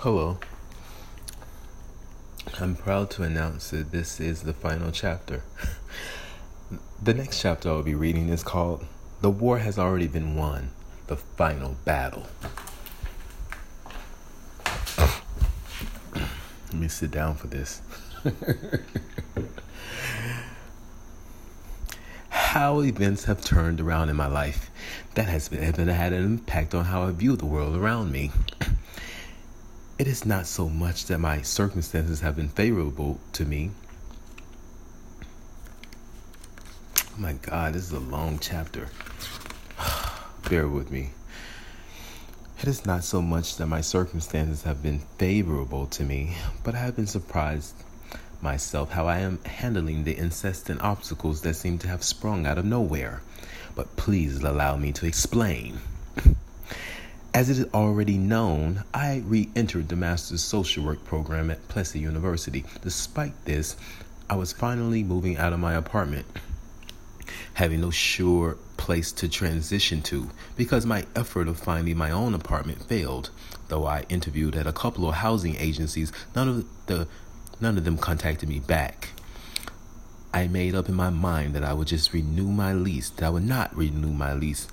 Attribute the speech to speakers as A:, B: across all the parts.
A: Hello. I'm proud to announce that this is the final chapter. the next chapter I'll be reading is called The War Has Already Been Won The Final Battle. Let me sit down for this. how events have turned around in my life that has been, had an impact on how I view the world around me. It is not so much that my circumstances have been favorable to me. Oh my God, this is a long chapter. Bear with me. It is not so much that my circumstances have been favorable to me, but I have been surprised myself how I am handling the incessant obstacles that seem to have sprung out of nowhere. But please allow me to explain. As it is already known, I re entered the Master's Social Work program at Plessy University. Despite this, I was finally moving out of my apartment, having no sure place to transition to because my effort of finding my own apartment failed. Though I interviewed at a couple of housing agencies, none of the None of them contacted me back. I made up in my mind that I would just renew my lease, that I would not renew my lease.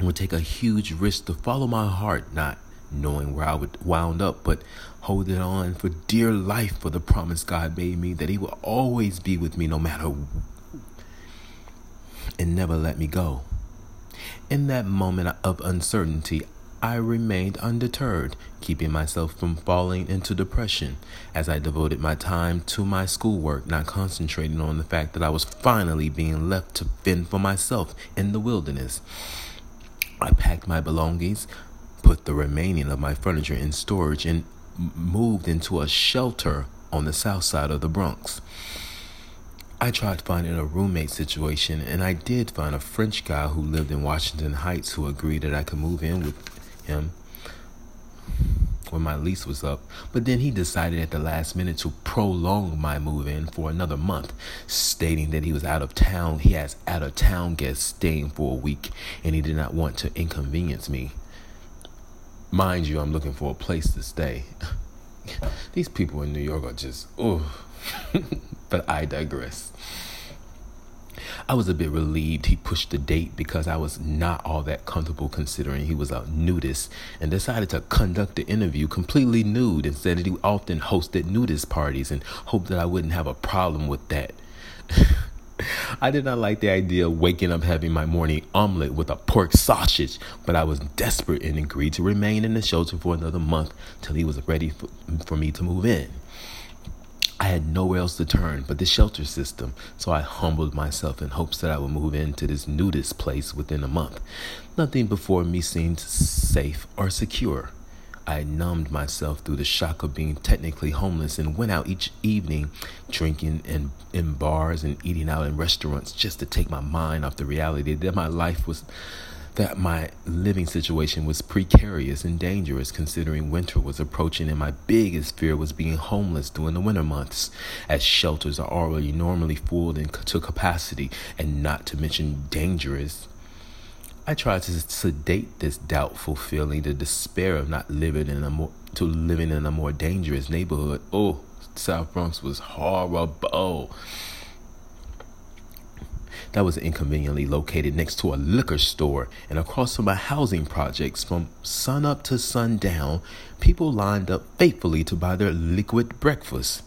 A: Would take a huge risk to follow my heart, not knowing where I would wound up, but holding on for dear life for the promise God made me that He will always be with me no matter and never let me go. In that moment of uncertainty, I remained undeterred, keeping myself from falling into depression as I devoted my time to my schoolwork, not concentrating on the fact that I was finally being left to fend for myself in the wilderness. I packed my belongings, put the remaining of my furniture in storage, and moved into a shelter on the south side of the Bronx. I tried finding a roommate situation, and I did find a French guy who lived in Washington Heights who agreed that I could move in with him when my lease was up, but then he decided at the last minute to prolong my move in for another month, stating that he was out of town. He has out of town guests staying for a week and he did not want to inconvenience me. Mind you, I'm looking for a place to stay. These people in New York are just, oh, but I digress. I was a bit relieved he pushed the date because I was not all that comfortable considering he was a nudist and decided to conduct the interview completely nude and said that he often hosted nudist parties and hoped that I wouldn't have a problem with that. I did not like the idea of waking up having my morning omelet with a pork sausage, but I was desperate and agreed to remain in the shelter for another month till he was ready for, for me to move in. I had nowhere else to turn but the shelter system, so I humbled myself in hopes that I would move into this nudist place within a month. Nothing before me seemed safe or secure. I numbed myself through the shock of being technically homeless and went out each evening drinking in, in bars and eating out in restaurants just to take my mind off the reality that my life was that my living situation was precarious and dangerous considering winter was approaching and my biggest fear was being homeless during the winter months as shelters are already normally full and to capacity and not to mention dangerous I tried to sedate this doubtful feeling, the despair of not living in a more to living in a more dangerous neighborhood. Oh, South Bronx was horrible that was inconveniently located next to a liquor store and across from my housing projects from sun up to sundown, people lined up faithfully to buy their liquid breakfast.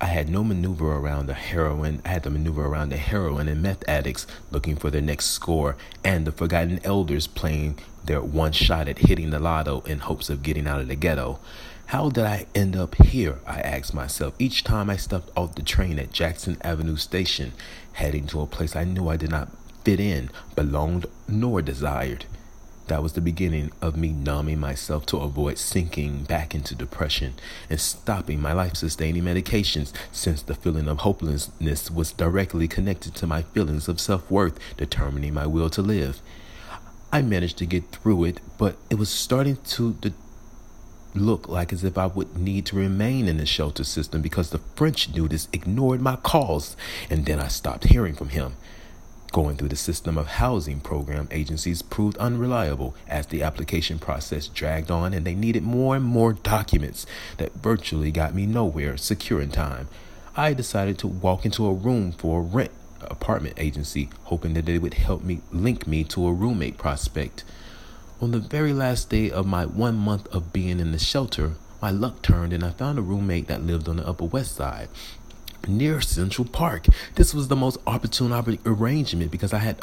A: I had no maneuver around the heroin. I had to maneuver around the heroin and meth addicts looking for their next score, and the forgotten elders playing their one shot at hitting the lotto in hopes of getting out of the ghetto. How did I end up here? I asked myself each time I stepped off the train at Jackson Avenue Station, heading to a place I knew I did not fit in, belonged, nor desired. That was the beginning of me numbing myself to avoid sinking back into depression and stopping my life sustaining medications since the feeling of hopelessness was directly connected to my feelings of self worth, determining my will to live. I managed to get through it, but it was starting to de- look like as if I would need to remain in the shelter system because the French nudist ignored my calls and then I stopped hearing from him. Going through the system of housing program agencies proved unreliable as the application process dragged on and they needed more and more documents that virtually got me nowhere secure in time. I decided to walk into a room for a rent apartment agency, hoping that they would help me link me to a roommate prospect. On the very last day of my one month of being in the shelter, my luck turned and I found a roommate that lived on the Upper West Side near Central Park. This was the most opportune arrangement because I had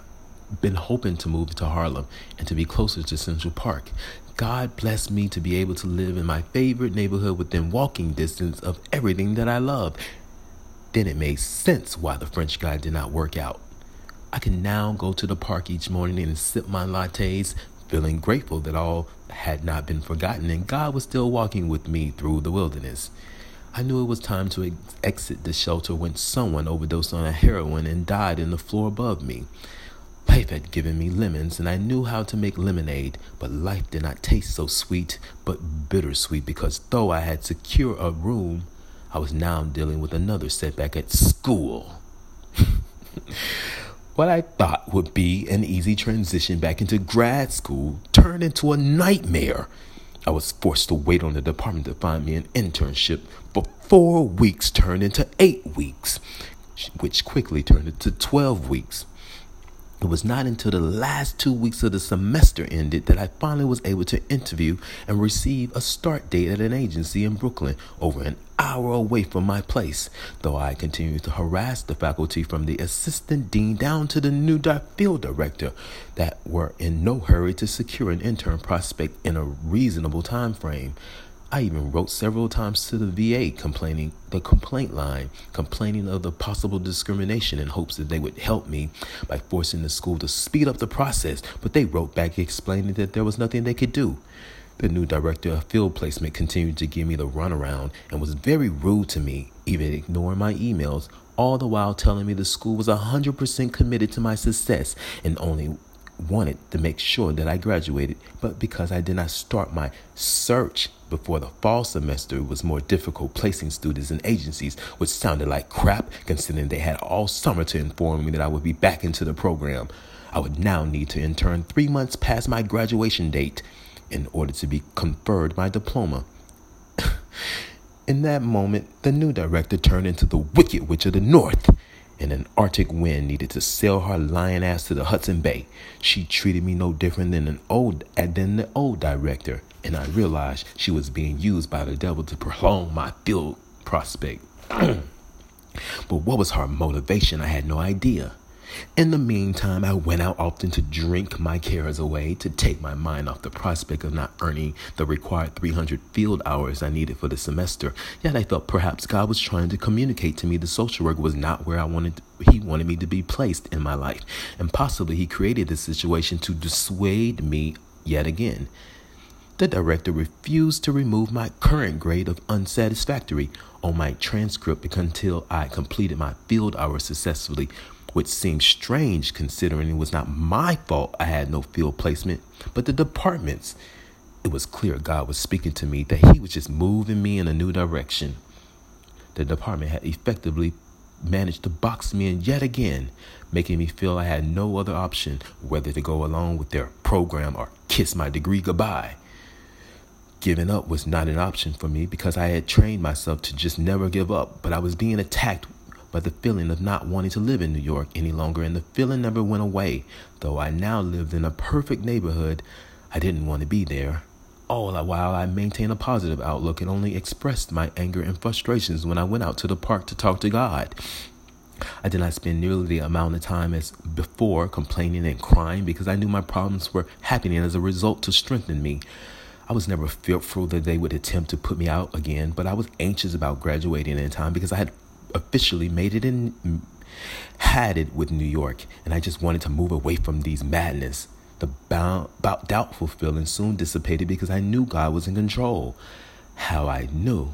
A: been hoping to move to Harlem and to be closer to Central Park. God blessed me to be able to live in my favorite neighborhood within walking distance of everything that I love. Then it made sense why the French guy did not work out. I can now go to the park each morning and sip my lattes, feeling grateful that all had not been forgotten and God was still walking with me through the wilderness. I knew it was time to ex- exit the shelter when someone overdosed on a heroin and died in the floor above me. Life had given me lemons, and I knew how to make lemonade, but life did not taste so sweet, but bittersweet because though I had secured a room, I was now dealing with another setback at school. what I thought would be an easy transition back into grad school turned into a nightmare. I was forced to wait on the department to find me an internship for four weeks, turned into eight weeks, which quickly turned into 12 weeks. It was not until the last two weeks of the semester ended that I finally was able to interview and receive a start date at an agency in Brooklyn, over an hour away from my place. Though I continued to harass the faculty from the assistant dean down to the new field director that were in no hurry to secure an intern prospect in a reasonable time frame. I even wrote several times to the VA complaining the complaint line, complaining of the possible discrimination in hopes that they would help me by forcing the school to speed up the process, but they wrote back explaining that there was nothing they could do. The new director of field placement continued to give me the runaround and was very rude to me, even ignoring my emails, all the while telling me the school was 100% committed to my success and only wanted to make sure that I graduated, but because I did not start my search before the fall semester, it was more difficult placing students in agencies, which sounded like crap considering they had all summer to inform me that I would be back into the program. I would now need to intern three months past my graduation date in order to be conferred my diploma. in that moment, the new director turned into the Wicked Witch of the North and an Arctic wind needed to sail her lion ass to the Hudson Bay. She treated me no different than an old than the old director, and I realized she was being used by the devil to prolong my field prospect. but what was her motivation? I had no idea. In the meantime, I went out often to drink my cares away, to take my mind off the prospect of not earning the required 300 field hours I needed for the semester. Yet I felt perhaps God was trying to communicate to me the social work was not where I wanted he wanted me to be placed in my life, and possibly he created this situation to dissuade me yet again. The director refused to remove my current grade of unsatisfactory on my transcript until I completed my field hours successfully which seemed strange considering it was not my fault I had no field placement, but the department's. It was clear God was speaking to me that He was just moving me in a new direction. The department had effectively managed to box me in yet again, making me feel I had no other option whether to go along with their program or kiss my degree goodbye. Giving up was not an option for me because I had trained myself to just never give up, but I was being attacked by the feeling of not wanting to live in New York any longer, and the feeling never went away. Though I now lived in a perfect neighborhood, I didn't want to be there. All the while, I maintained a positive outlook and only expressed my anger and frustrations when I went out to the park to talk to God. I did not spend nearly the amount of time as before complaining and crying because I knew my problems were happening as a result to strengthen me. I was never fearful that they would attempt to put me out again, but I was anxious about graduating in time because I had officially made it in, had it with New York, and I just wanted to move away from these madness. The bound, about doubtful feeling soon dissipated because I knew God was in control. How I knew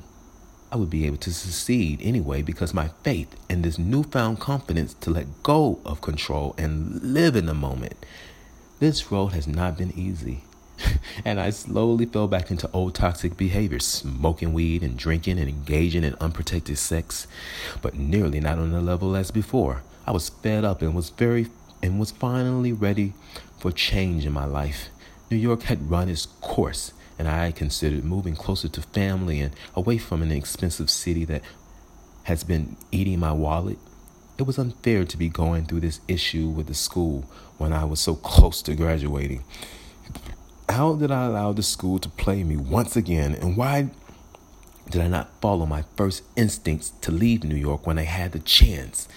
A: I would be able to succeed anyway because my faith and this newfound confidence to let go of control and live in the moment. This road has not been easy. and I slowly fell back into old toxic behaviors, smoking weed and drinking and engaging in unprotected sex, but nearly not on the level as before. I was fed up and was very and was finally ready for change in my life. New York had run its course, and I considered moving closer to family and away from an expensive city that has been eating my wallet. It was unfair to be going through this issue with the school when I was so close to graduating. How did I allow the school to play me once again, and why did I not follow my first instincts to leave New York when I had the chance?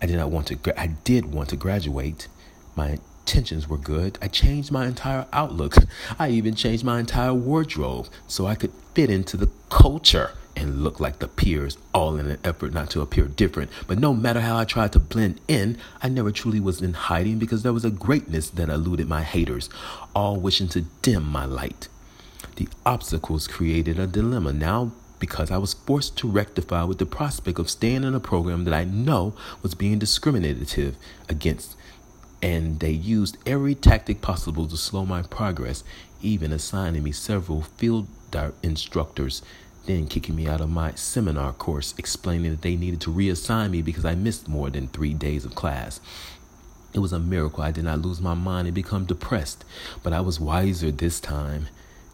A: I did not want to. I did want to graduate. My intentions were good. I changed my entire outlook. I even changed my entire wardrobe so I could fit into the culture and look like the peers, all in an effort not to appear different. But no matter how I tried to blend in, I never truly was in hiding because there was a greatness that eluded my haters, all wishing to dim my light. The obstacles created a dilemma now because I was forced to rectify with the prospect of staying in a program that I know was being discriminative against. And they used every tactic possible to slow my progress, even assigning me several field instructors then kicking me out of my seminar course, explaining that they needed to reassign me because I missed more than three days of class. It was a miracle I did not lose my mind and become depressed, but I was wiser this time.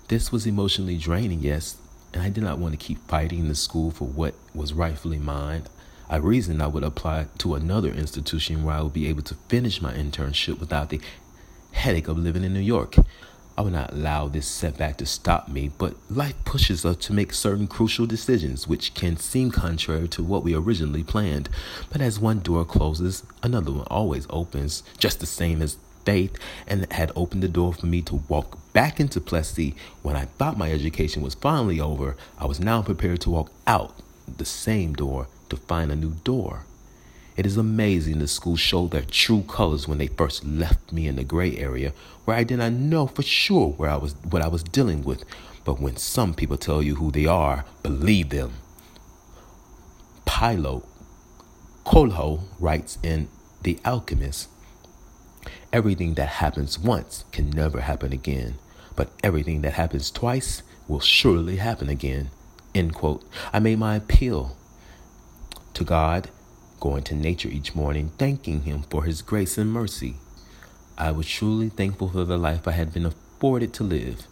A: This was emotionally draining, yes, and I did not want to keep fighting the school for what was rightfully mine. I reasoned I would apply to another institution where I would be able to finish my internship without the headache of living in New York. I will not allow this setback to stop me, but life pushes us to make certain crucial decisions which can seem contrary to what we originally planned. But as one door closes, another one always opens, just the same as faith and had opened the door for me to walk back into Plessy when I thought my education was finally over. I was now prepared to walk out the same door to find a new door. It is amazing the school showed their true colors when they first left me in the gray area where I did not know for sure where I was what I was dealing with. But when some people tell you who they are, believe them. Paulo Coelho writes in The Alchemist Everything that happens once can never happen again, but everything that happens twice will surely happen again. End quote. I made my appeal to God going to nature each morning, thanking Him for His grace and mercy. I was truly thankful for the life I had been afforded to live.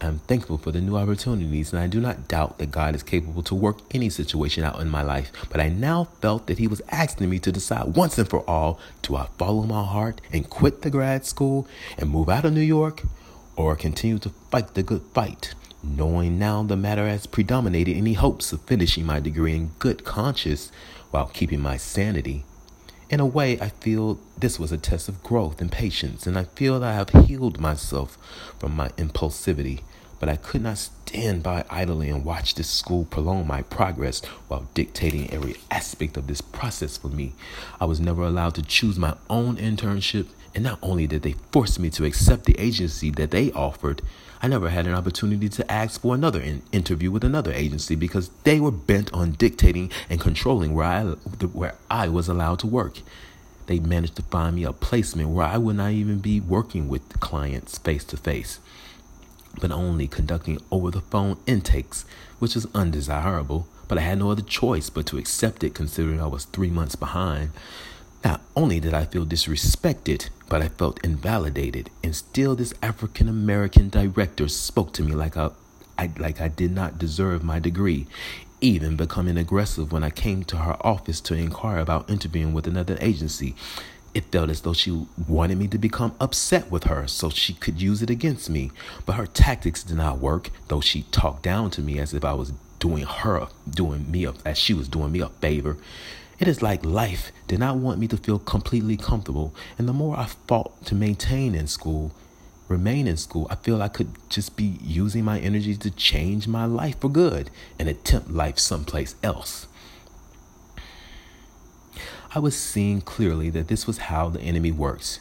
A: I am thankful for the new opportunities, and I do not doubt that God is capable to work any situation out in my life. But I now felt that He was asking me to decide once and for all do I follow my heart and quit the grad school and move out of New York, or continue to fight the good fight? Knowing now the matter has predominated any hopes of finishing my degree in good conscience while keeping my sanity. In a way, I feel this was a test of growth and patience, and I feel I have healed myself from my impulsivity. But I could not stand by idly and watch this school prolong my progress while dictating every aspect of this process for me. I was never allowed to choose my own internship, and not only did they force me to accept the agency that they offered, I never had an opportunity to ask for another in- interview with another agency because they were bent on dictating and controlling where I, where I was allowed to work. They managed to find me a placement where I would not even be working with clients face to face, but only conducting over the phone intakes, which is undesirable. But I had no other choice but to accept it considering I was three months behind. Not only did I feel disrespected, but I felt invalidated. And still, this African American director spoke to me like I, like I did not deserve my degree, even becoming aggressive when I came to her office to inquire about interviewing with another agency. It felt as though she wanted me to become upset with her so she could use it against me. But her tactics did not work, though she talked down to me as if I was doing her, doing me, a, as she was doing me a favor. It is like life did not want me to feel completely comfortable, and the more I fought to maintain in school, remain in school, I feel I could just be using my energy to change my life for good and attempt life someplace else. I was seeing clearly that this was how the enemy works.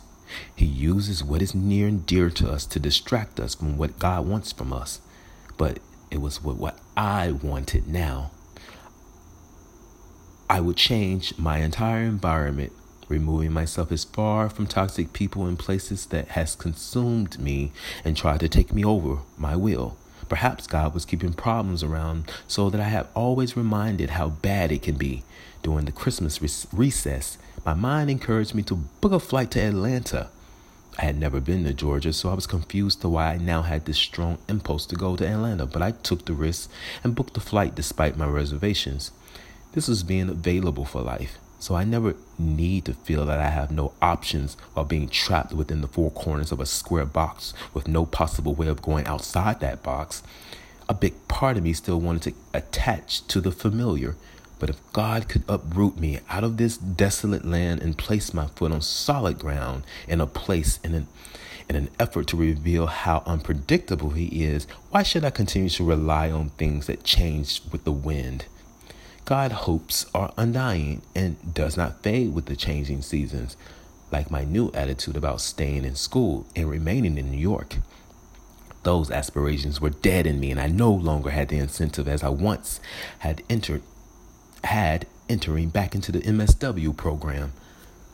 A: He uses what is near and dear to us to distract us from what God wants from us. But it was what, what I wanted now. I would change my entire environment, removing myself as far from toxic people and places that has consumed me and tried to take me over my will. Perhaps God was keeping problems around so that I have always reminded how bad it can be. During the Christmas recess, my mind encouraged me to book a flight to Atlanta. I had never been to Georgia, so I was confused to why I now had this strong impulse to go to Atlanta, but I took the risk and booked the flight despite my reservations. This was being available for life, so I never need to feel that I have no options while being trapped within the four corners of a square box with no possible way of going outside that box. A big part of me still wanted to attach to the familiar, but if God could uproot me out of this desolate land and place my foot on solid ground in a place in an in an effort to reveal how unpredictable he is, why should I continue to rely on things that change with the wind? God hopes are undying and does not fade with the changing seasons, like my new attitude about staying in school and remaining in New York. Those aspirations were dead in me, and I no longer had the incentive as I once had entered had entering back into the MSW program.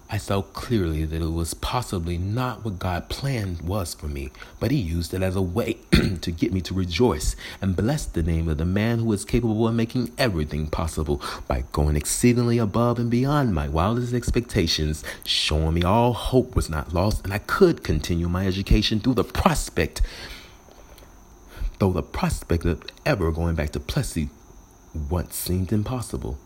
A: I saw clearly that it was possibly not what God planned was for me, but He used it as a way to get me to rejoice and bless the name of the man who is capable of making everything possible by going exceedingly above and beyond my wildest expectations, showing me all hope was not lost and I could continue my education through the prospect, though the prospect of ever going back to Plessy once seemed impossible.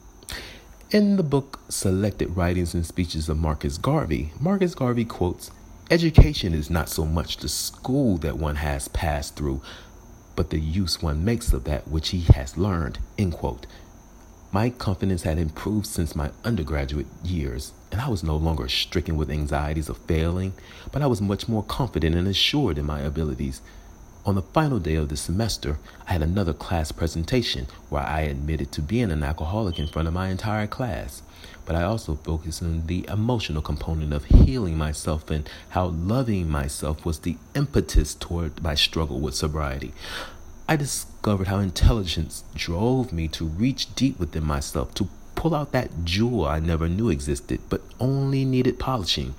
A: In the book Selected Writings and Speeches of Marcus Garvey, Marcus Garvey quotes Education is not so much the school that one has passed through, but the use one makes of that which he has learned. End quote. My confidence had improved since my undergraduate years, and I was no longer stricken with anxieties of failing, but I was much more confident and assured in my abilities. On the final day of the semester, I had another class presentation where I admitted to being an alcoholic in front of my entire class. But I also focused on the emotional component of healing myself and how loving myself was the impetus toward my struggle with sobriety. I discovered how intelligence drove me to reach deep within myself, to pull out that jewel I never knew existed, but only needed polishing.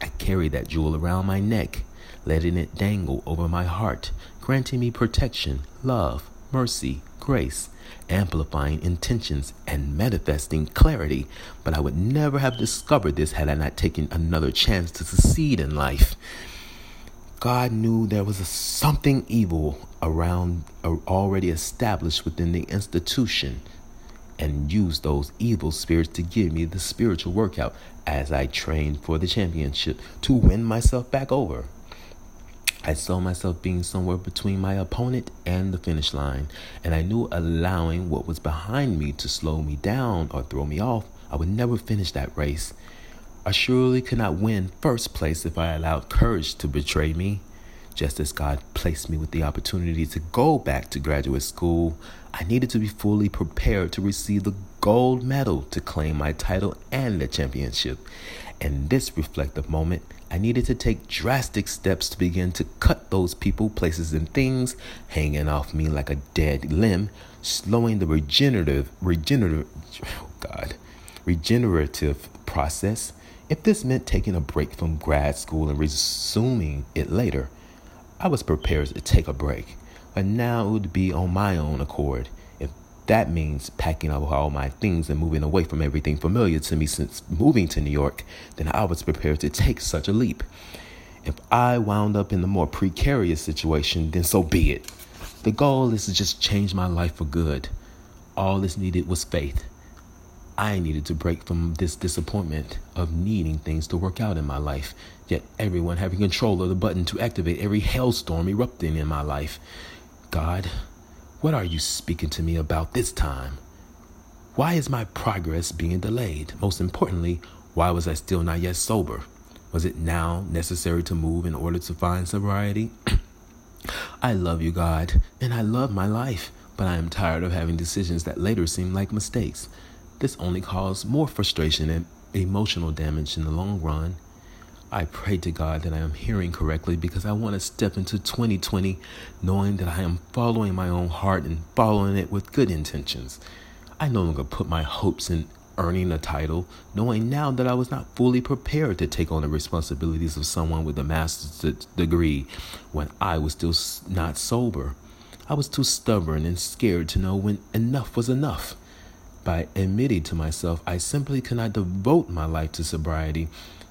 A: I carried that jewel around my neck letting it dangle over my heart, granting me protection, love, mercy, grace, amplifying intentions, and manifesting clarity. But I would never have discovered this had I not taken another chance to succeed in life. God knew there was something evil around uh, already established within the institution and used those evil spirits to give me the spiritual workout as I trained for the championship to win myself back over. I saw myself being somewhere between my opponent and the finish line, and I knew allowing what was behind me to slow me down or throw me off, I would never finish that race. I surely could not win first place if I allowed courage to betray me. Just as God placed me with the opportunity to go back to graduate school, I needed to be fully prepared to receive the gold medal to claim my title and the championship. In this reflective moment, I needed to take drastic steps to begin to cut those people, places, and things hanging off me like a dead limb, slowing the regenerative, regenerative, oh God, regenerative process. If this meant taking a break from grad school and resuming it later, I was prepared to take a break, but now it would be on my own accord. That means packing up all my things and moving away from everything familiar to me since moving to New York, then I was prepared to take such a leap. If I wound up in the more precarious situation, then so be it. The goal is to just change my life for good. All this needed was faith. I needed to break from this disappointment of needing things to work out in my life, yet everyone having control of the button to activate every hailstorm erupting in my life. God, what are you speaking to me about this time? Why is my progress being delayed? Most importantly, why was I still not yet sober? Was it now necessary to move in order to find sobriety? I love you, God, and I love my life, but I am tired of having decisions that later seem like mistakes. This only caused more frustration and emotional damage in the long run. I pray to God that I am hearing correctly because I want to step into 2020 knowing that I am following my own heart and following it with good intentions. I no longer put my hopes in earning a title, knowing now that I was not fully prepared to take on the responsibilities of someone with a master's degree when I was still not sober. I was too stubborn and scared to know when enough was enough. By admitting to myself I simply cannot devote my life to sobriety,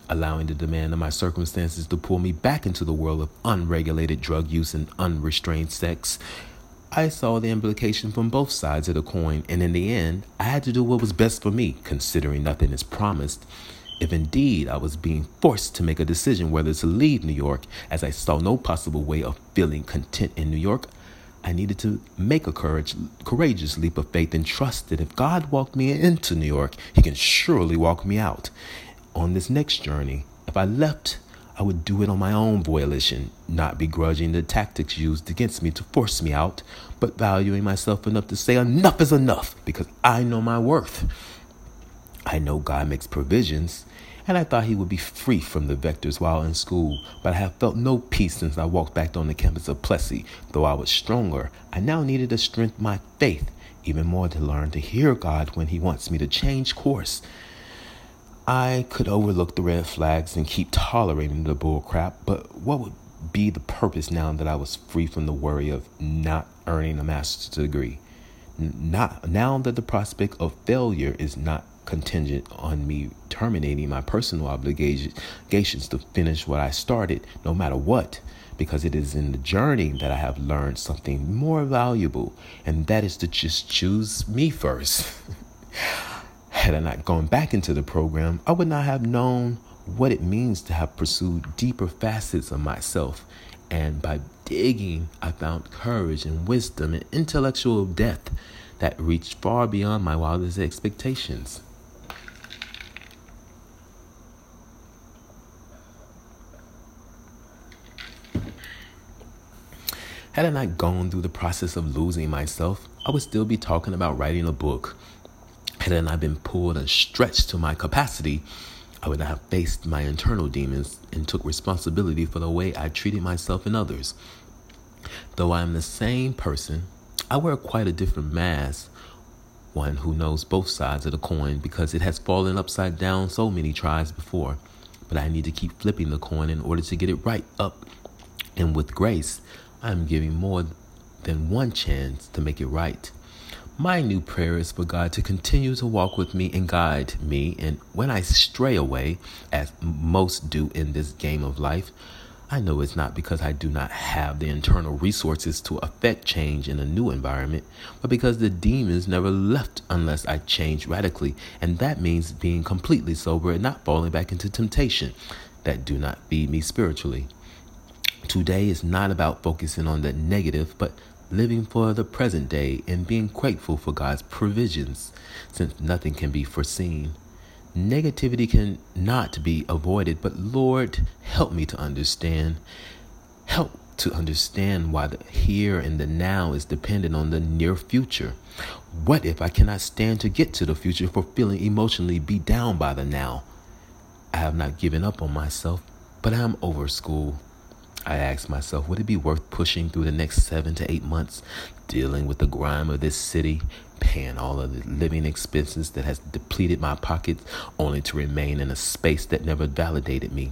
A: allowing the demand of my circumstances to pull me back into the world of unregulated drug use and unrestrained sex, I saw the implication from both sides of the coin, and in the end, I had to do what was best for me, considering nothing is promised. If indeed I was being forced to make a decision whether to leave New York, as I saw no possible way of feeling content in New York, I needed to make a courage, courageous leap of faith and trust that if God walked me into New York, He can surely walk me out. On this next journey, if I left, I would do it on my own volition, not begrudging the tactics used against me to force me out, but valuing myself enough to say enough is enough because I know my worth. I know God makes provisions, and I thought he would be free from the vectors while in school, but I have felt no peace since I walked back on the campus of Plessy. Though I was stronger, I now needed to strengthen my faith even more to learn to hear God when he wants me to change course. I could overlook the red flags and keep tolerating the bullcrap, but what would be the purpose now that I was free from the worry of not earning a master's degree? Not now that the prospect of failure is not contingent on me terminating my personal obligations to finish what I started, no matter what, because it is in the journey that I have learned something more valuable, and that is to just choose me first. Had I not gone back into the program, I would not have known what it means to have pursued deeper facets of myself. And by digging, I found courage and wisdom and intellectual depth that reached far beyond my wildest expectations. Had I not gone through the process of losing myself, I would still be talking about writing a book. Had I not been pulled and stretched to my capacity, I would have faced my internal demons and took responsibility for the way I treated myself and others. Though I am the same person, I wear quite a different mask, one who knows both sides of the coin because it has fallen upside down so many tries before. But I need to keep flipping the coin in order to get it right up. And with grace, I'm giving more than one chance to make it right. My new prayer is for God to continue to walk with me and guide me. And when I stray away, as most do in this game of life, I know it's not because I do not have the internal resources to affect change in a new environment, but because the demons never left unless I change radically. And that means being completely sober and not falling back into temptation that do not feed me spiritually. Today is not about focusing on the negative, but living for the present day and being grateful for God's provisions, since nothing can be foreseen. Negativity can not be avoided, but Lord, help me to understand. Help to understand why the here and the now is dependent on the near future. What if I cannot stand to get to the future for feeling emotionally beat down by the now? I have not given up on myself, but I am over school. I asked myself, would it be worth pushing through the next seven to eight months, dealing with the grime of this city, paying all of the living expenses that has depleted my pockets, only to remain in a space that never validated me?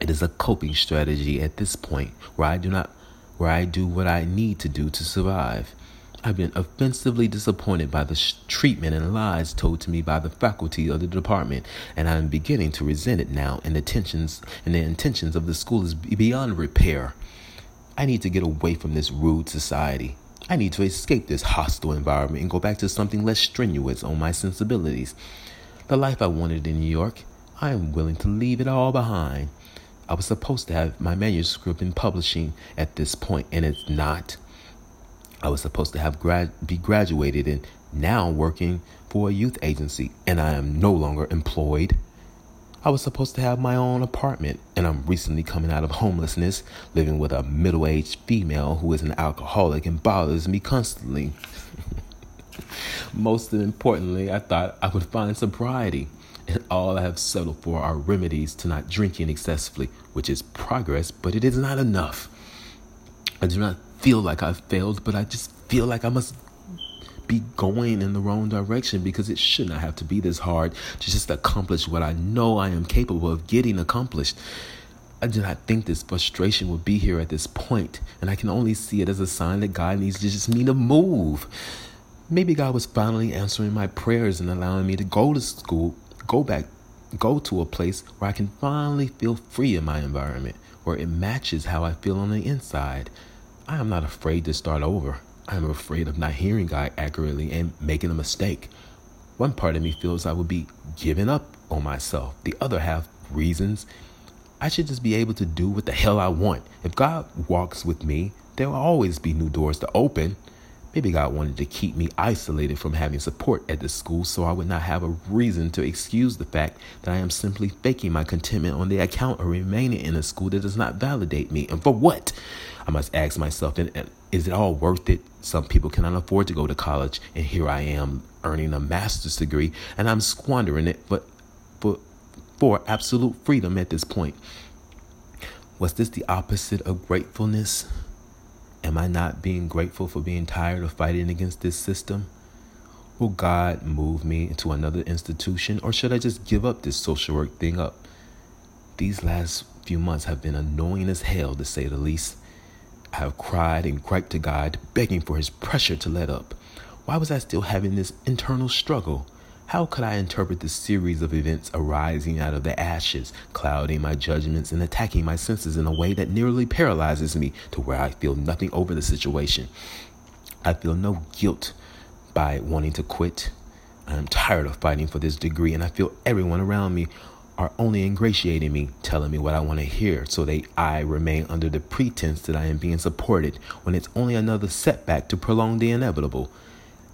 A: It is a coping strategy at this point where I do not where I do what I need to do to survive. I've been offensively disappointed by the sh- treatment and lies told to me by the faculty of the department, and I am beginning to resent it now. And the intentions and the intentions of the school is beyond repair. I need to get away from this rude society. I need to escape this hostile environment and go back to something less strenuous on my sensibilities. The life I wanted in New York, I am willing to leave it all behind. I was supposed to have my manuscript in publishing at this point, and it's not. I was supposed to have grad- be graduated and now working for a youth agency, and I am no longer employed. I was supposed to have my own apartment, and I'm recently coming out of homelessness, living with a middle aged female who is an alcoholic and bothers me constantly. Most importantly, I thought I would find sobriety, and all I have settled for are remedies to not drinking excessively, which is progress, but it is not enough. I do not feel like I've failed, but I just feel like I must be going in the wrong direction because it should not have to be this hard to just accomplish what I know I am capable of getting accomplished. I did not think this frustration would be here at this point, and I can only see it as a sign that God needs to just me to move. Maybe God was finally answering my prayers and allowing me to go to school, go back, go to a place where I can finally feel free in my environment, where it matches how I feel on the inside. I am not afraid to start over. I am afraid of not hearing God accurately and making a mistake. One part of me feels I would be giving up on myself. The other half reasons I should just be able to do what the hell I want. If God walks with me, there will always be new doors to open. Maybe God wanted to keep me isolated from having support at the school so I would not have a reason to excuse the fact that I am simply faking my contentment on the account of remaining in a school that does not validate me. And for what? I must ask myself, uh, is it all worth it? Some people cannot afford to go to college, and here I am earning a master's degree, and I'm squandering it but for for absolute freedom at this point. Was this the opposite of gratefulness? Am I not being grateful for being tired of fighting against this system? Will God move me into another institution or should I just give up this social work thing up? These last few months have been annoying as hell to say the least. I have cried and griped to God, begging for his pressure to let up. Why was I still having this internal struggle? How could I interpret the series of events arising out of the ashes, clouding my judgments and attacking my senses in a way that nearly paralyzes me to where I feel nothing over the situation? I feel no guilt by wanting to quit. I am tired of fighting for this degree, and I feel everyone around me are only ingratiating me, telling me what I want to hear, so they I remain under the pretense that I am being supported when it's only another setback to prolong the inevitable.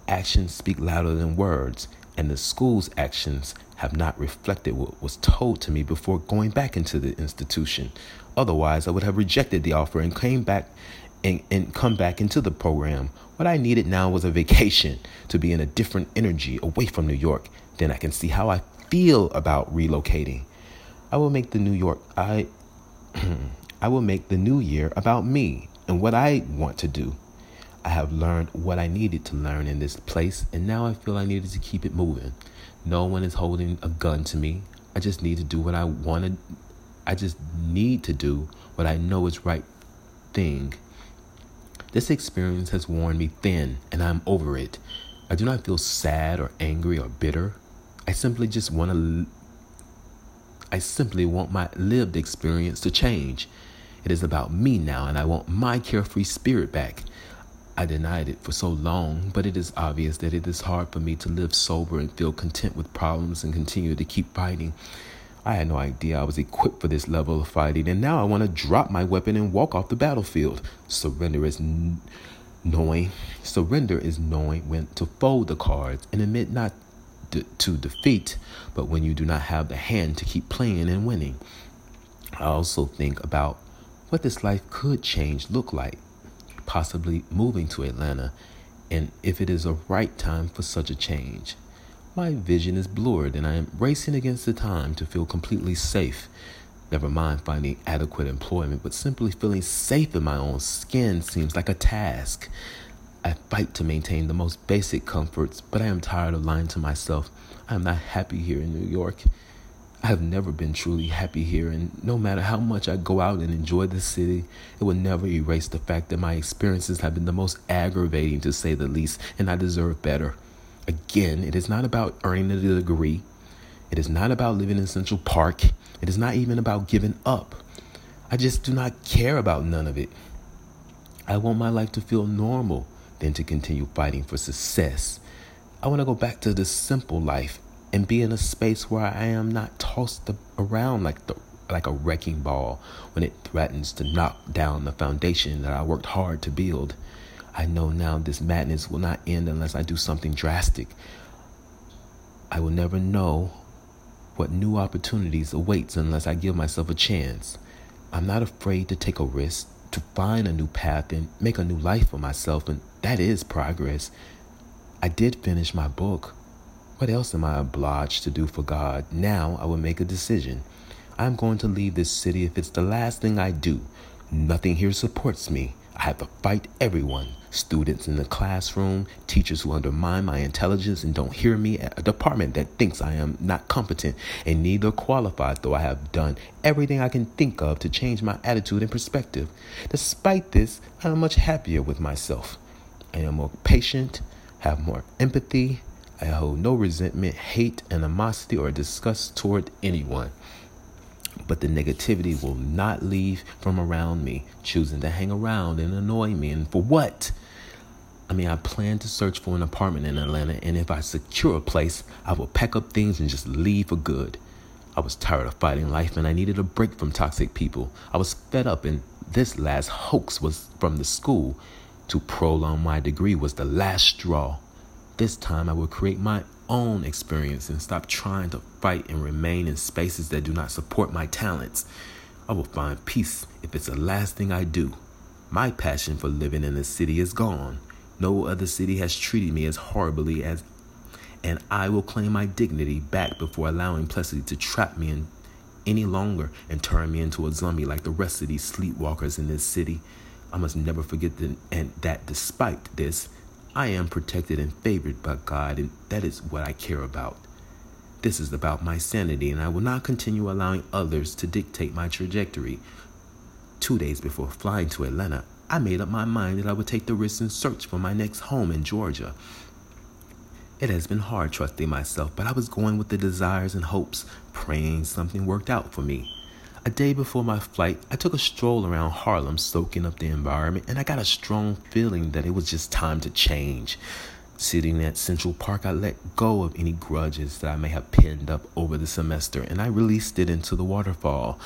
A: Actions speak louder than words, and the school's actions have not reflected what was told to me before going back into the institution. Otherwise, I would have rejected the offer and came back and, and come back into the program. What I needed now was a vacation to be in a different energy away from New York. Then I can see how I feel about relocating. I will make the New York I I will make the new year about me and what I want to do. I have learned what I needed to learn in this place, and now I feel I needed to keep it moving. No one is holding a gun to me. I just need to do what I wanted. I just need to do what I know is right thing. This experience has worn me thin, and I'm over it. I do not feel sad or angry or bitter. I simply just want to. I simply want my lived experience to change. It is about me now, and I want my carefree spirit back. I denied it for so long, but it is obvious that it is hard for me to live sober and feel content with problems and continue to keep fighting. I had no idea I was equipped for this level of fighting, and now I want to drop my weapon and walk off the battlefield. Surrender is n- knowing. Surrender is knowing when to fold the cards and admit not d- to defeat, but when you do not have the hand to keep playing and winning. I also think about what this life could change look like possibly moving to Atlanta, and if it is a right time for such a change. My vision is blurred, and I am racing against the time to feel completely safe. Never mind finding adequate employment, but simply feeling safe in my own skin seems like a task. I fight to maintain the most basic comforts, but I am tired of lying to myself. I am not happy here in New York. I have never been truly happy here, and no matter how much I go out and enjoy the city, it will never erase the fact that my experiences have been the most aggravating to say the least, and I deserve better. Again, it is not about earning a degree, it is not about living in Central Park, it is not even about giving up. I just do not care about none of it. I want my life to feel normal than to continue fighting for success. I want to go back to the simple life and be in a space where I am not tossed around like the like a wrecking ball when it threatens to knock down the foundation that I worked hard to build. I know now this madness will not end unless I do something drastic. I will never know what new opportunities awaits unless I give myself a chance. I'm not afraid to take a risk, to find a new path and make a new life for myself, and that is progress. I did finish my book. What else am I obliged to do for God? Now I will make a decision. I'm going to leave this city if it's the last thing I do. Nothing here supports me. I have to fight everyone students in the classroom, teachers who undermine my intelligence and don't hear me, a department that thinks I am not competent and neither qualified, though I have done everything I can think of to change my attitude and perspective. Despite this, I am much happier with myself. I am more patient, have more empathy. I hold no resentment, hate, animosity, or disgust toward anyone but the negativity will not leave from around me, choosing to hang around and annoy me. And for what? I mean, I plan to search for an apartment in Atlanta, and if I secure a place, I will pack up things and just leave for good. I was tired of fighting life and I needed a break from toxic people. I was fed up, and this last hoax was from the school. To prolong my degree was the last straw. This time I will create my own experience and stop trying to fight and remain in spaces that do not support my talents. I will find peace if it's the last thing I do. My passion for living in the city is gone. No other city has treated me as horribly as and I will claim my dignity back before allowing Plessy to trap me in any longer and turn me into a zombie like the rest of these sleepwalkers in this city. I must never forget that, and that despite this, I am protected and favored by God, and that is what I care about. This is about my sanity, and I will not continue allowing others to dictate my trajectory. Two days before flying to Atlanta, I made up my mind that I would take the risk and search for my next home in Georgia. It has been hard trusting myself, but I was going with the desires and hopes, praying something worked out for me. A day before my flight, I took a stroll around Harlem, soaking up the environment, and I got a strong feeling that it was just time to change. Sitting at Central Park, I let go of any grudges that I may have pinned up over the semester, and I released it into the waterfall.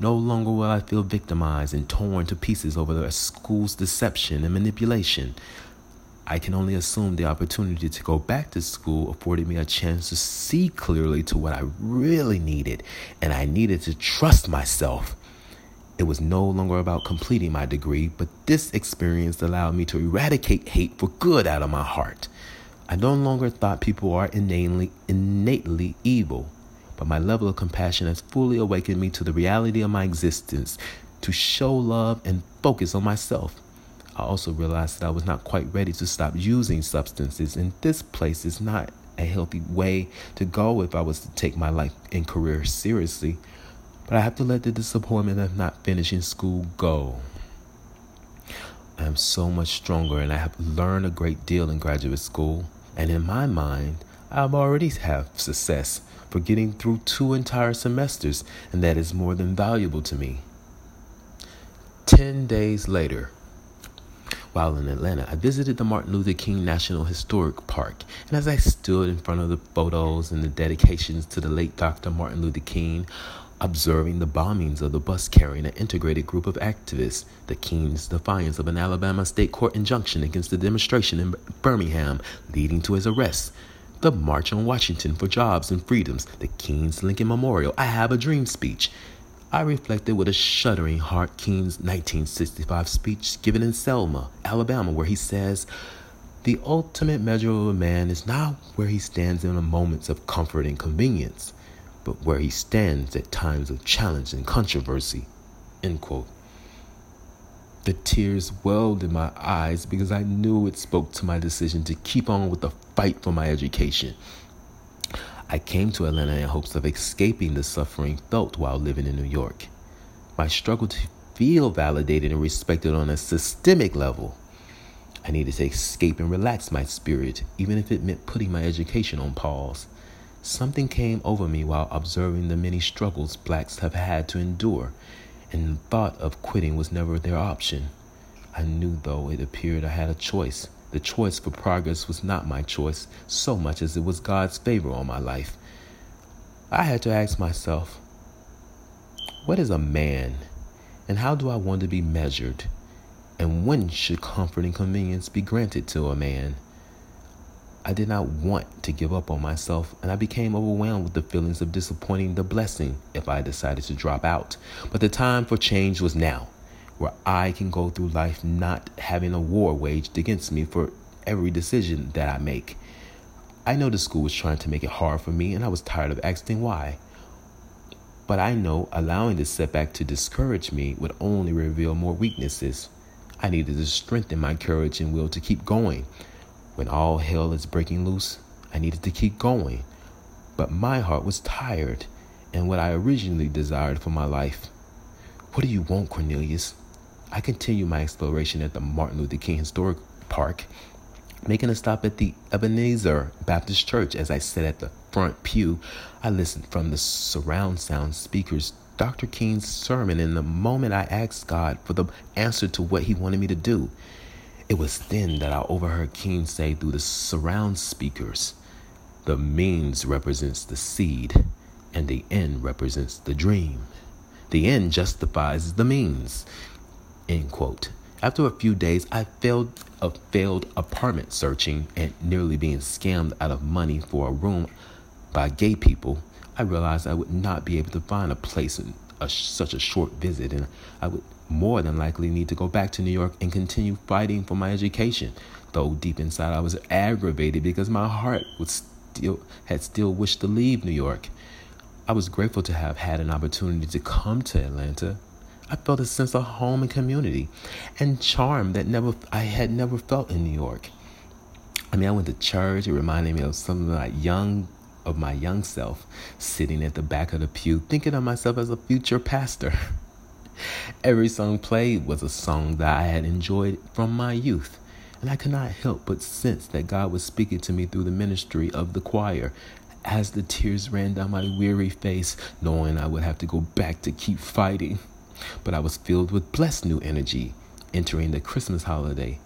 A: No longer will I feel victimized and torn to pieces over the school's deception and manipulation. I can only assume the opportunity to go back to school afforded me a chance to see clearly to what I really needed, and I needed to trust myself. It was no longer about completing my degree, but this experience allowed me to eradicate hate for good out of my heart. I no longer thought people are innately, innately evil but my level of compassion has fully awakened me to the reality of my existence, to show love and focus on myself. I also realized that I was not quite ready to stop using substances, and this place is not a healthy way to go if I was to take my life and career seriously. But I have to let the disappointment of not finishing school go. I am so much stronger, and I have learned a great deal in graduate school. And in my mind, I've already have success for getting through two entire semesters, and that is more than valuable to me. Ten days later, while in Atlanta, I visited the Martin Luther King National Historic Park, and as I stood in front of the photos and the dedications to the late Dr. Martin Luther King, observing the bombings of the bus carrying an integrated group of activists, the King's defiance of an Alabama state court injunction against the demonstration in Birmingham, leading to his arrest, the March on Washington for Jobs and Freedoms, the King's Lincoln Memorial, I Have a Dream speech. I reflected with a shuddering heart King's 1965 speech given in Selma, Alabama, where he says, The ultimate measure of a man is not where he stands in moments of comfort and convenience, but where he stands at times of challenge and controversy. End quote. The tears welled in my eyes because I knew it spoke to my decision to keep on with the fight for my education. I came to Atlanta in hopes of escaping the suffering felt while living in New York. My struggle to feel validated and respected on a systemic level. I needed to escape and relax my spirit, even if it meant putting my education on pause. Something came over me while observing the many struggles blacks have had to endure and the thought of quitting was never their option. I knew, though, it appeared I had a choice. The choice for progress was not my choice so much as it was God's favor on my life. I had to ask myself, what is a man? And how do I want to be measured? And when should comfort and convenience be granted to a man? I did not want to give up on myself, and I became overwhelmed with the feelings of disappointing the blessing if I decided to drop out. But the time for change was now, where I can go through life not having a war waged against me for every decision that I make. I know the school was trying to make it hard for me, and I was tired of asking why. But I know allowing this setback to discourage me would only reveal more weaknesses. I needed to strengthen my courage and will to keep going. When all hell is breaking loose, I needed to keep going. But my heart was tired and what I originally desired for my life. What do you want, Cornelius? I continued my exploration at the Martin Luther King Historic Park, making a stop at the Ebenezer Baptist Church as I sat at the front pew. I listened from the surround sound speakers Dr. King's sermon and the moment I asked God for the answer to what he wanted me to do. It was then that I overheard King say through the surround speakers, the means represents the seed and the end represents the dream. The end justifies the means. End quote. After a few days, I failed a failed apartment searching and nearly being scammed out of money for a room by gay people I realized I would not be able to find a place in a, such a short visit, and I would more than likely need to go back to New York and continue fighting for my education. Though deep inside I was aggravated because my heart was still had still wished to leave New York. I was grateful to have had an opportunity to come to Atlanta. I felt a sense of home and community and charm that never I had never felt in New York. I mean, I went to church. It reminded me of some like young of my young self sitting at the back of the pew thinking of myself as a future pastor. Every song played was a song that I had enjoyed from my youth, and I could not help but sense that God was speaking to me through the ministry of the choir as the tears ran down my weary face, knowing I would have to go back to keep fighting. But I was filled with blessed new energy entering the Christmas holiday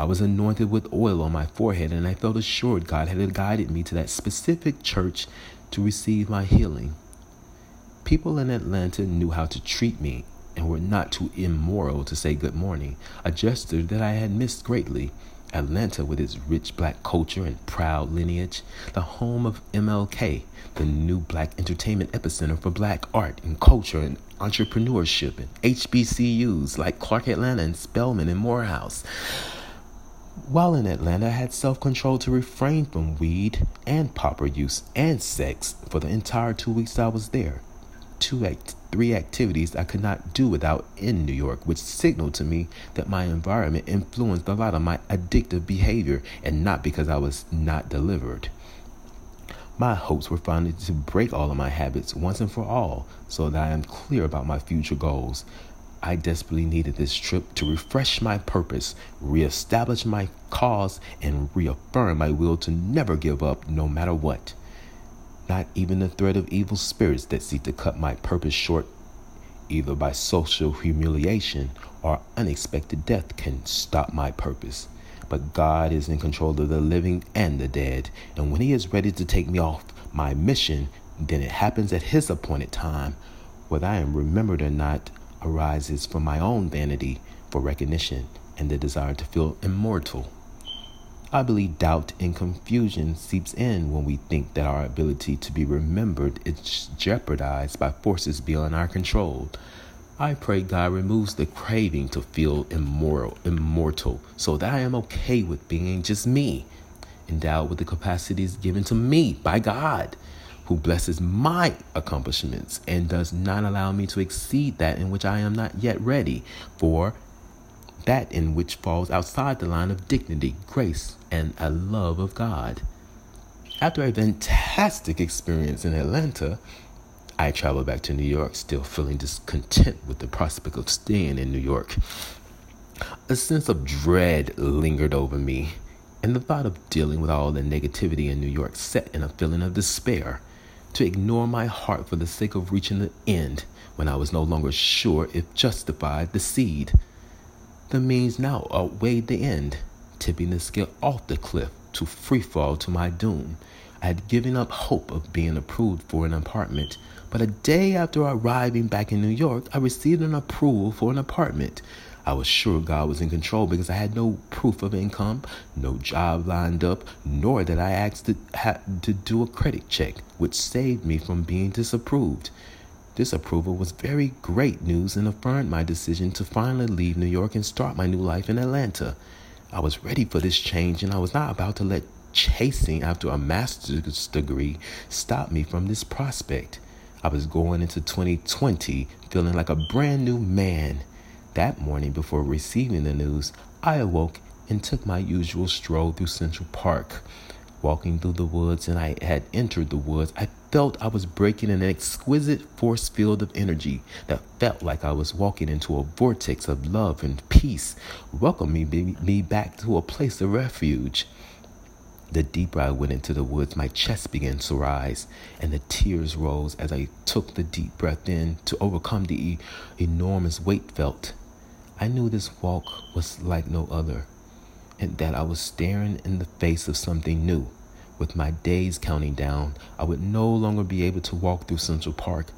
A: I was anointed with oil on my forehead, and I felt assured God had guided me to that specific church to receive my healing. People in Atlanta knew how to treat me and were not too immoral to say good morning, a gesture that I had missed greatly. Atlanta, with its rich black culture and proud lineage, the home of MLK, the new black entertainment epicenter for black art and culture and entrepreneurship, and HBCUs like Clark Atlanta and Spelman and Morehouse. While in Atlanta, I had self control to refrain from weed and popper use and sex for the entire two weeks I was there. Two act- three activities I could not do without in New York, which signaled to me that my environment influenced a lot of my addictive behavior and not because I was not delivered. My hopes were finally to break all of my habits once and for all so that I am clear about my future goals. I desperately needed this trip to refresh my purpose, reestablish my cause, and reaffirm my will to never give up no matter what. Not even the threat of evil spirits that seek to cut my purpose short, either by social humiliation or unexpected death, can stop my purpose. But God is in control of the living and the dead, and when He is ready to take me off my mission, then it happens at His appointed time. Whether I am remembered or not, arises from my own vanity for recognition and the desire to feel immortal. I believe doubt and confusion seeps in when we think that our ability to be remembered is jeopardized by forces beyond our control. I pray God removes the craving to feel immoral, immortal, so that I am okay with being just me, endowed with the capacities given to me by God who blesses my accomplishments and does not allow me to exceed that in which I am not yet ready for that in which falls outside the line of dignity, grace, and a love of God. After a fantastic experience in Atlanta, I traveled back to New York, still feeling discontent with the prospect of staying in New York. A sense of dread lingered over me, and the thought of dealing with all the negativity in New York set in a feeling of despair to ignore my heart for the sake of reaching the end when I was no longer sure if justified the seed. The means now outweighed the end, tipping the scale off the cliff to free fall to my doom. I had given up hope of being approved for an apartment, but a day after arriving back in New York, I received an approval for an apartment. I was sure God was in control because I had no proof of income, no job lined up, nor did I ask to, ha- to do a credit check, which saved me from being disapproved. This approval was very great news and affirmed my decision to finally leave New York and start my new life in Atlanta. I was ready for this change and I was not about to let chasing after a master's degree stop me from this prospect. I was going into 2020 feeling like a brand new man That morning, before receiving the news, I awoke and took my usual stroll through Central Park. Walking through the woods, and I had entered the woods, I felt I was breaking an exquisite force field of energy that felt like I was walking into a vortex of love and peace, welcoming me back to a place of refuge. The deeper I went into the woods, my chest began to rise, and the tears rose as I took the deep breath in to overcome the enormous weight felt. I knew this walk was like no other and that I was staring in the face of something new. With my days counting down, I would no longer be able to walk through Central Park,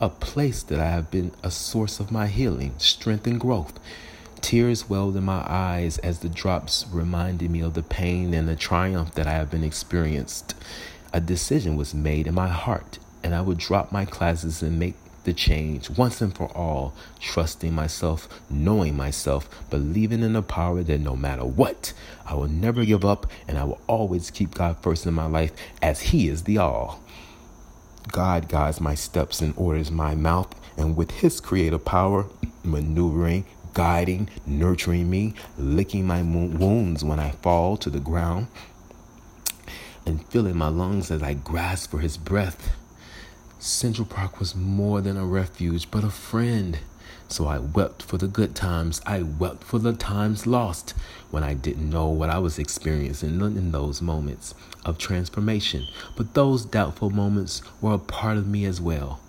A: a place that I have been a source of my healing, strength, and growth. Tears welled in my eyes as the drops reminded me of the pain and the triumph that I have been experienced. A decision was made in my heart, and I would drop my classes and make the change once and for all, trusting myself, knowing myself, believing in the power that no matter what, I will never give up and I will always keep God first in my life as He is the all. God guides my steps and orders my mouth, and with His creative power, maneuvering, guiding, nurturing me, licking my wounds when I fall to the ground, and filling my lungs as I grasp for His breath. Central Park was more than a refuge, but a friend. So I wept for the good times. I wept for the times lost when I didn't know what I was experiencing in those moments of transformation. But those doubtful moments were a part of me as well.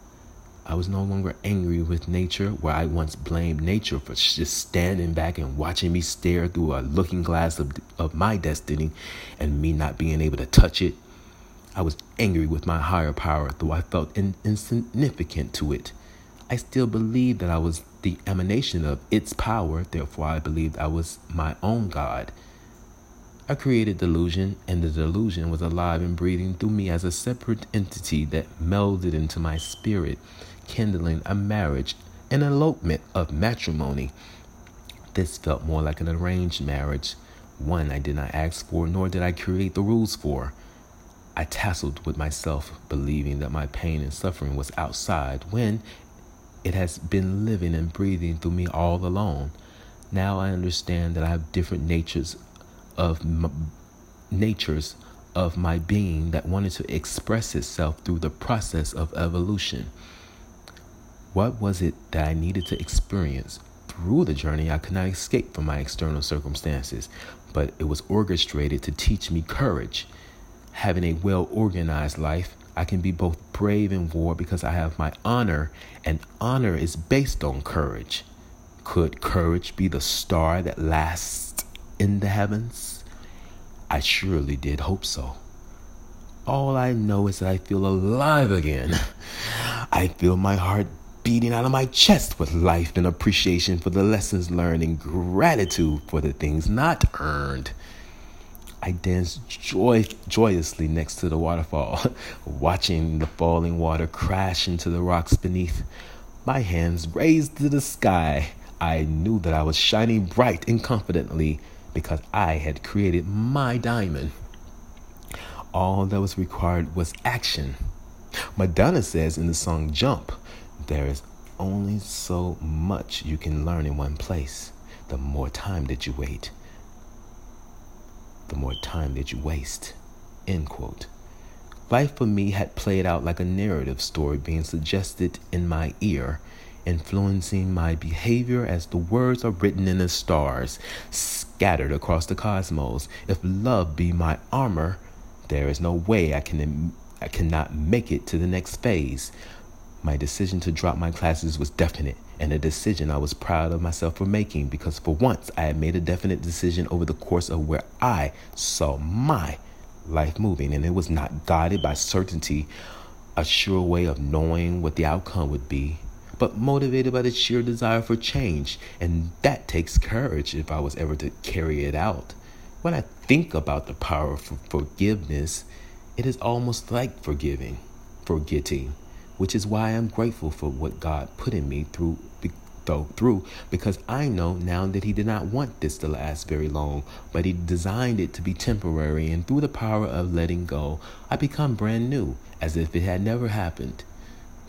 A: I was no longer angry with nature, where I once blamed nature for just standing back and watching me stare through a looking glass of, of my destiny and me not being able to touch it I was angry with my higher power, though I felt in- insignificant to it. I still believed that I was the emanation of its power, therefore, I believed I was my own God. I created delusion, and the delusion was alive and breathing through me as a separate entity that melded into my spirit, kindling a marriage, an elopement of matrimony. This felt more like an arranged marriage, one I did not ask for, nor did I create the rules for. I tasseled with myself, believing that my pain and suffering was outside when it has been living and breathing through me all along. Now I understand that I have different natures of m- natures of my being that wanted to express itself through the process of evolution. What was it that I needed to experience? Through the journey, I could not escape from my external circumstances, but it was orchestrated to teach me courage having a well organized life, I can be both brave in war because I have my honor, and honor is based on courage. Could courage be the star that lasts in the heavens? I surely did hope so. All I know is that I feel alive again. I feel my heart beating out of my chest with life and appreciation for the lessons learned and gratitude for the things not earned. I danced joy, joyously next to the waterfall, watching the falling water crash into the rocks beneath. My hands raised to the sky, I knew that I was shining bright and confidently because I had created my diamond. All that was required was action. Madonna says in the song Jump, there is only so much you can learn in one place. The more time that you wait, the more time that you waste. End quote. Life for me had played out like a narrative story being suggested in my ear, influencing my behavior as the words are written in the stars, scattered across the cosmos. If love be my armor, there is no way I can I cannot make it to the next phase. My decision to drop my classes was definite and a decision I was proud of myself for making because for once I had made a definite decision over the course of where I saw my life moving, and it was not guided by certainty, a sure way of knowing what the outcome would be, but motivated by the sheer desire for change, and that takes courage if I was ever to carry it out. When I think about the power of forgiveness, it is almost like forgiving, forgetting which is why I'm grateful for what God put in me through though through because I know now that he did not want this to last very long, but he designed it to be temporary and through the power of letting go, I become brand new as if it had never happened.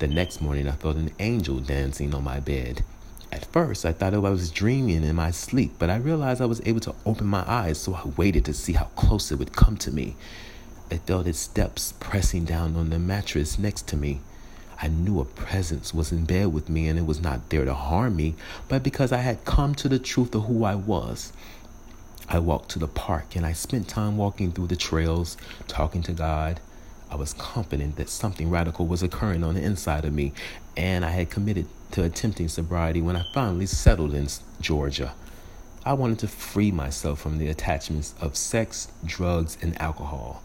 A: The next morning I felt an angel dancing on my bed. At first, I thought I was dreaming in my sleep, but I realized I was able to open my eyes, so I waited to see how close it would come to me. I felt its steps pressing down on the mattress next to me. I knew a presence was in bed with me and it was not there to harm me, but because I had come to the truth of who I was. I walked to the park and I spent time walking through the trails, talking to God. I was confident that something radical was occurring on the inside of me, and I had committed to attempting sobriety when I finally settled in Georgia. I wanted to free myself from the attachments of sex, drugs, and alcohol.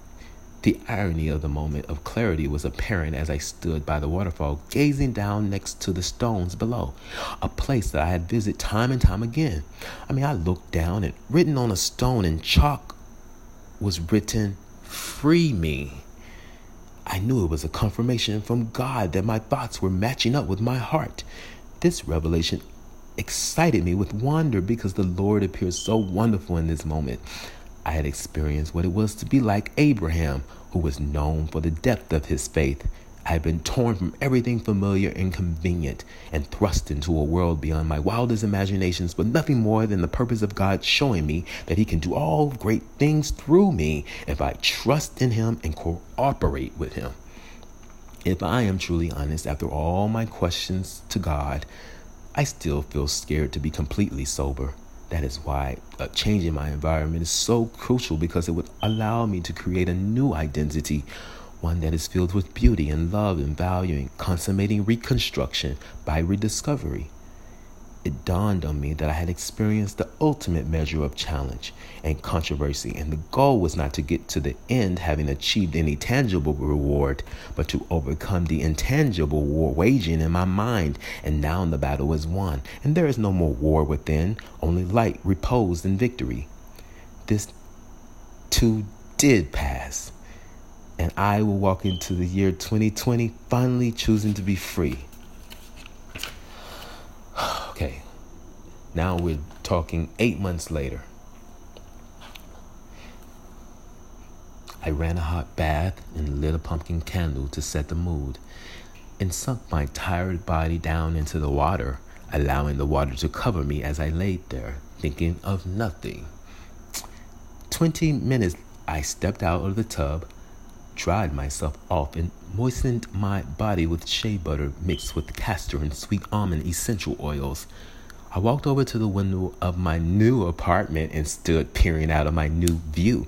A: The irony of the moment of clarity was apparent as I stood by the waterfall, gazing down next to the stones below, a place that I had visited time and time again. I mean, I looked down and written on a stone in chalk was written, Free me. I knew it was a confirmation from God that my thoughts were matching up with my heart. This revelation excited me with wonder because the Lord appeared so wonderful in this moment. I had experienced what it was to be like Abraham, who was known for the depth of his faith. I had been torn from everything familiar and convenient and thrust into a world beyond my wildest imaginations, but nothing more than the purpose of God showing me that He can do all great things through me if I trust in Him and cooperate with Him. If I am truly honest, after all my questions to God, I still feel scared to be completely sober. That is why a change in my environment is so crucial because it would allow me to create a new identity, one that is filled with beauty and love and value and consummating reconstruction by rediscovery it dawned on me that I had experienced the ultimate measure of challenge and controversy, and the goal was not to get to the end having achieved any tangible reward, but to overcome the intangible war waging in my mind. And now the battle is won, and there is no more war within, only light, repose, and victory. This too did pass, and I will walk into the year 2020 finally choosing to be free. Okay, now we're talking eight months later. I ran a hot bath and lit a pumpkin candle to set the mood and sunk my tired body down into the water, allowing the water to cover me as I laid there, thinking of nothing. Twenty minutes I stepped out of the tub, dried myself off, and moistened my body with shea butter mixed with castor and sweet almond essential oils. I walked over to the window of my new apartment and stood peering out of my new view.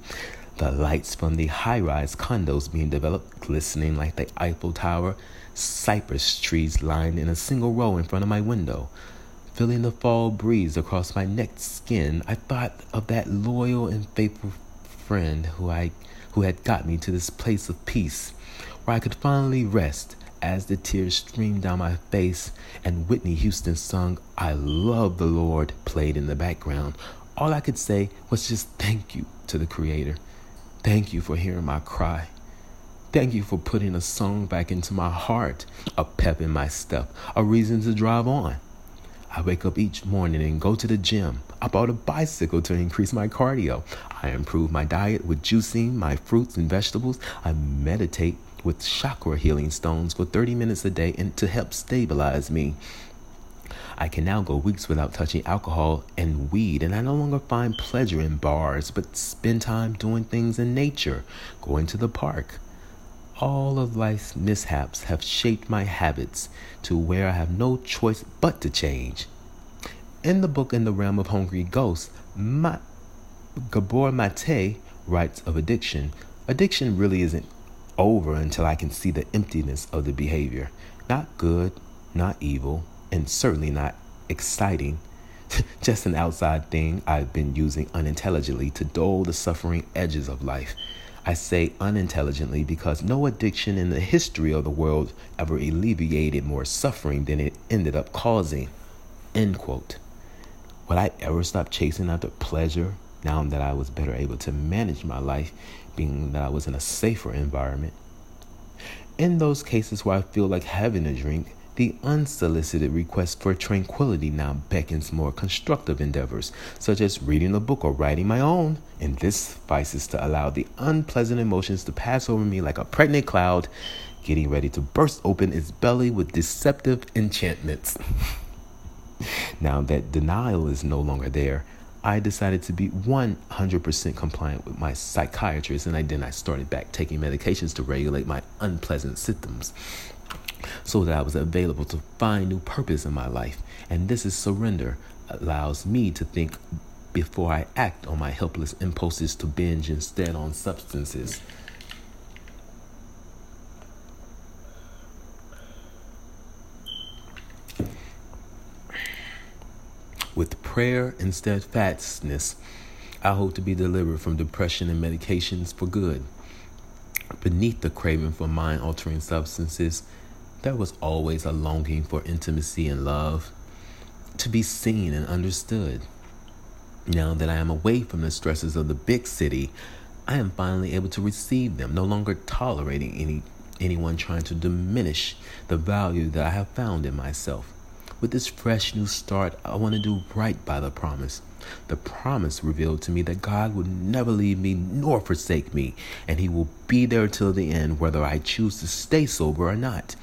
A: The lights from the high rise condos being developed glistening like the Eiffel Tower, cypress trees lined in a single row in front of my window. Feeling the fall breeze across my neck skin, I thought of that loyal and faithful friend who I who had got me to this place of peace where I could finally rest as the tears streamed down my face and Whitney Houston's song, I Love the Lord played in the background. All I could say was just thank you to the Creator. Thank you for hearing my cry. Thank you for putting a song back into my heart, a pep in my step, a reason to drive on. I wake up each morning and go to the gym. I bought a bicycle to increase my cardio. I improve my diet with juicing my fruits and vegetables. I meditate with chakra healing stones for 30 minutes a day and to help stabilize me. I can now go weeks without touching alcohol and weed, and I no longer find pleasure in bars, but spend time doing things in nature, going to the park. All of life's mishaps have shaped my habits to where I have no choice but to change. In the book In the Realm of Hungry Ghosts, Ma- Gabor Mate writes of addiction. Addiction really isn't over until I can see the emptiness of the behavior. Not good, not evil, and certainly not exciting. Just an outside thing I've been using unintelligently to dull the suffering edges of life. I say unintelligently because no addiction in the history of the world ever alleviated more suffering than it ended up causing. End quote. Would I ever stop chasing after pleasure now that I was better able to manage my life being that I was in a safer environment. In those cases where I feel like having a drink, the unsolicited request for tranquility now beckons more constructive endeavors, such as reading a book or writing my own, and this suffices to allow the unpleasant emotions to pass over me like a pregnant cloud, getting ready to burst open its belly with deceptive enchantments. now that denial is no longer there, I decided to be 100% compliant with my psychiatrist, and I then I started back taking medications to regulate my unpleasant symptoms so that I was available to find new purpose in my life. And this is surrender, allows me to think before I act on my helpless impulses to binge instead on substances. With prayer and steadfastness, I hope to be delivered from depression and medications for good. Beneath the craving for mind altering substances, there was always a longing for intimacy and love, to be seen and understood. Now that I am away from the stresses of the big city, I am finally able to receive them, no longer tolerating any anyone trying to diminish the value that I have found in myself. With this fresh new start, I want to do right by the promise. The promise revealed to me that God would never leave me nor forsake me, and He will be there till the end, whether I choose to stay sober or not.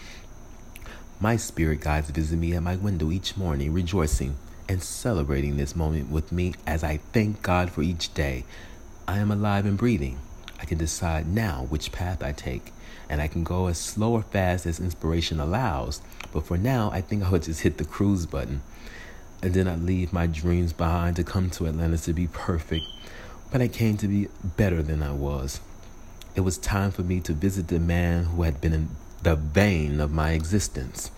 A: My spirit guides visit me at my window each morning, rejoicing and celebrating this moment with me as I thank God for each day. I am alive and breathing. I can decide now which path I take, and I can go as slow or fast as inspiration allows. But for now, I think I would just hit the cruise button. And then I leave my dreams behind to come to Atlanta to be perfect. But I came to be better than I was. It was time for me to visit the man who had been in the bane of my existence.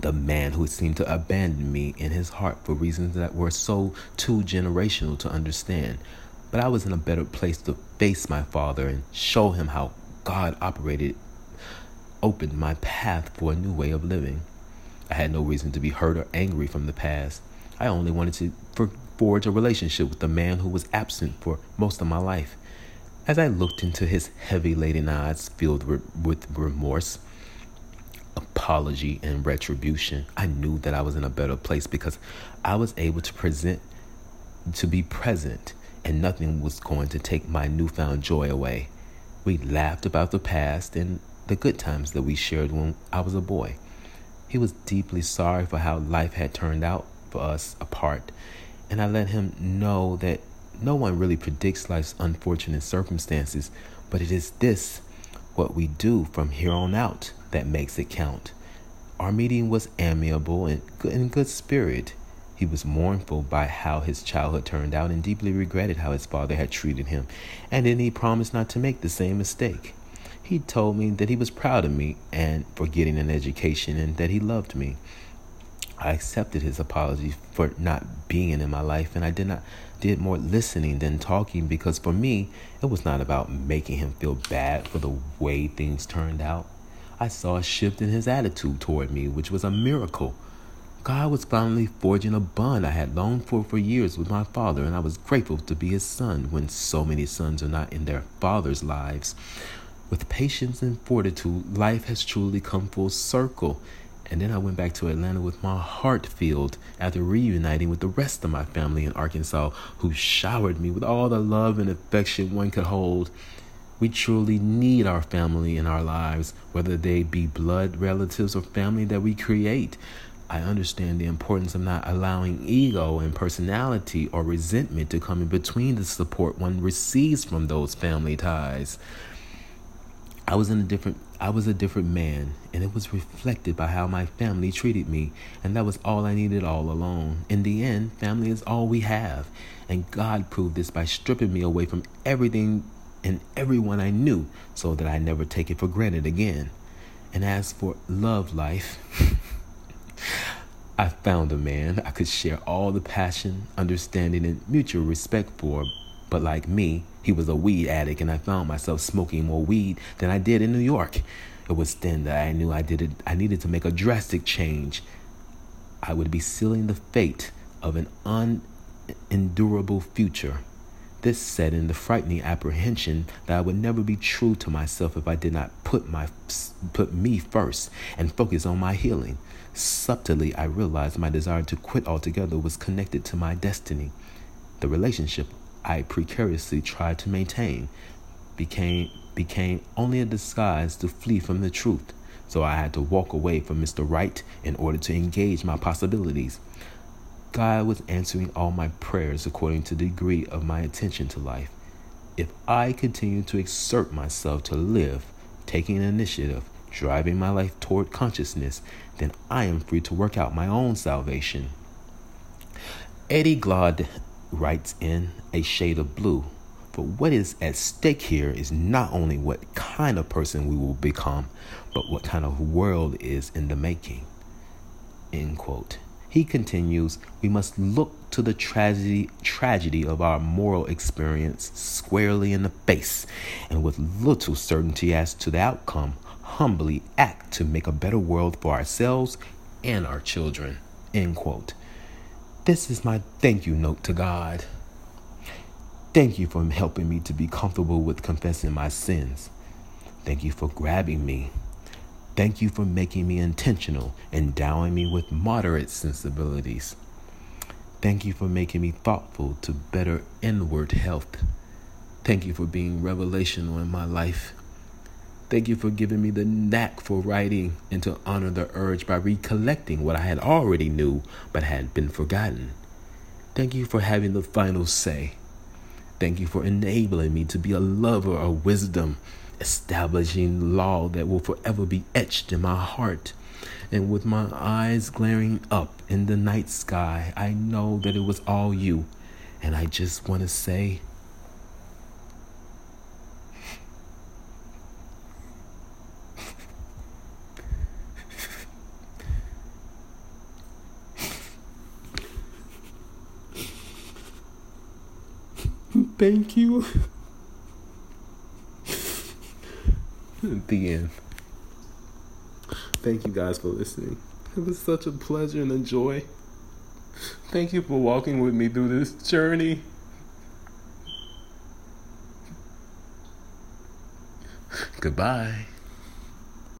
A: The man who seemed to abandon me in his heart for reasons that were so too generational to understand. But I was in a better place to face my father and show him how God operated opened my path for a new way of living. I had no reason to be hurt or angry from the past. I only wanted to forge a relationship with the man who was absent for most of my life. As I looked into his heavy laden eyes filled with remorse, apology, and retribution, I knew that I was in a better place because I was able to present, to be present, and nothing was going to take my newfound joy away. We laughed about the past and the good times that we shared when I was a boy. He was deeply sorry for how life had turned out for us apart, and I let him know that no one really predicts life's unfortunate circumstances, but it is this, what we do from here on out, that makes it count. Our meeting was amiable and in good spirit. He was mournful by how his childhood turned out and deeply regretted how his father had treated him, and then he promised not to make the same mistake. He told me that he was proud of me and for getting an education and that he loved me. I accepted his apology for not being in my life and I did not did more listening than talking because for me it was not about making him feel bad for the way things turned out. I saw a shift in his attitude toward me, which was a miracle. God was finally forging a bond I had longed for for years with my father, and I was grateful to be his son when so many sons are not in their father's lives. With patience and fortitude, life has truly come full circle. And then I went back to Atlanta with my heart filled after reuniting with the rest of my family in Arkansas, who showered me with all the love and affection one could hold. We truly need our family in our lives, whether they be blood relatives or family that we create. I understand the importance of not allowing ego and personality or resentment to come in between the support one receives from those family ties. I was in a different I was a different man, and it was reflected by how my family treated me, and that was all I needed all along. In the end, family is all we have, and God proved this by stripping me away from everything and everyone I knew so that I never take it for granted again. And as for love life, I found a man I could share all the passion, understanding, and mutual respect for, but like me, he was a weed addict, and I found myself smoking more weed than I did in New York. It was then that I knew I did it, I needed to make a drastic change. I would be sealing the fate of an unendurable future. This set in the frightening apprehension that I would never be true to myself if I did not put my put me first and focus on my healing. Subtly, I realized my desire to quit altogether was connected to my destiny. The relationship I precariously tried to maintain became became only a disguise to flee from the truth. so I had to walk away from Mr. Right in order to engage my possibilities. God was answering all my prayers according to the degree of my attention to life. If I continue to exert myself to live, taking initiative, driving my life toward consciousness, then I am free to work out my own salvation. Eddie Glaude writes in A Shade of Blue but what is at stake here is not only what kind of person we will become, but what kind of world is in the making. End quote. He continues, we must look to the tragedy tragedy of our moral experience squarely in the face and with little certainty as to the outcome, humbly act to make a better world for ourselves and our children. End quote. This is my thank you note to God. Thank you for helping me to be comfortable with confessing my sins. Thank you for grabbing me. Thank you for making me intentional, endowing me with moderate sensibilities. Thank you for making me thoughtful to better inward health. Thank you for being revelational in my life. Thank you for giving me the knack for writing and to honor the urge by recollecting what I had already knew but had been forgotten. Thank you for having the final say. Thank you for enabling me to be a lover of wisdom, establishing law that will forever be etched in my heart. And with my eyes glaring up in the night sky, I know that it was all you. And I just want to say, Thank you. the end. Thank you guys for listening. It was such a pleasure and a joy. Thank you for walking with me through this journey. Goodbye.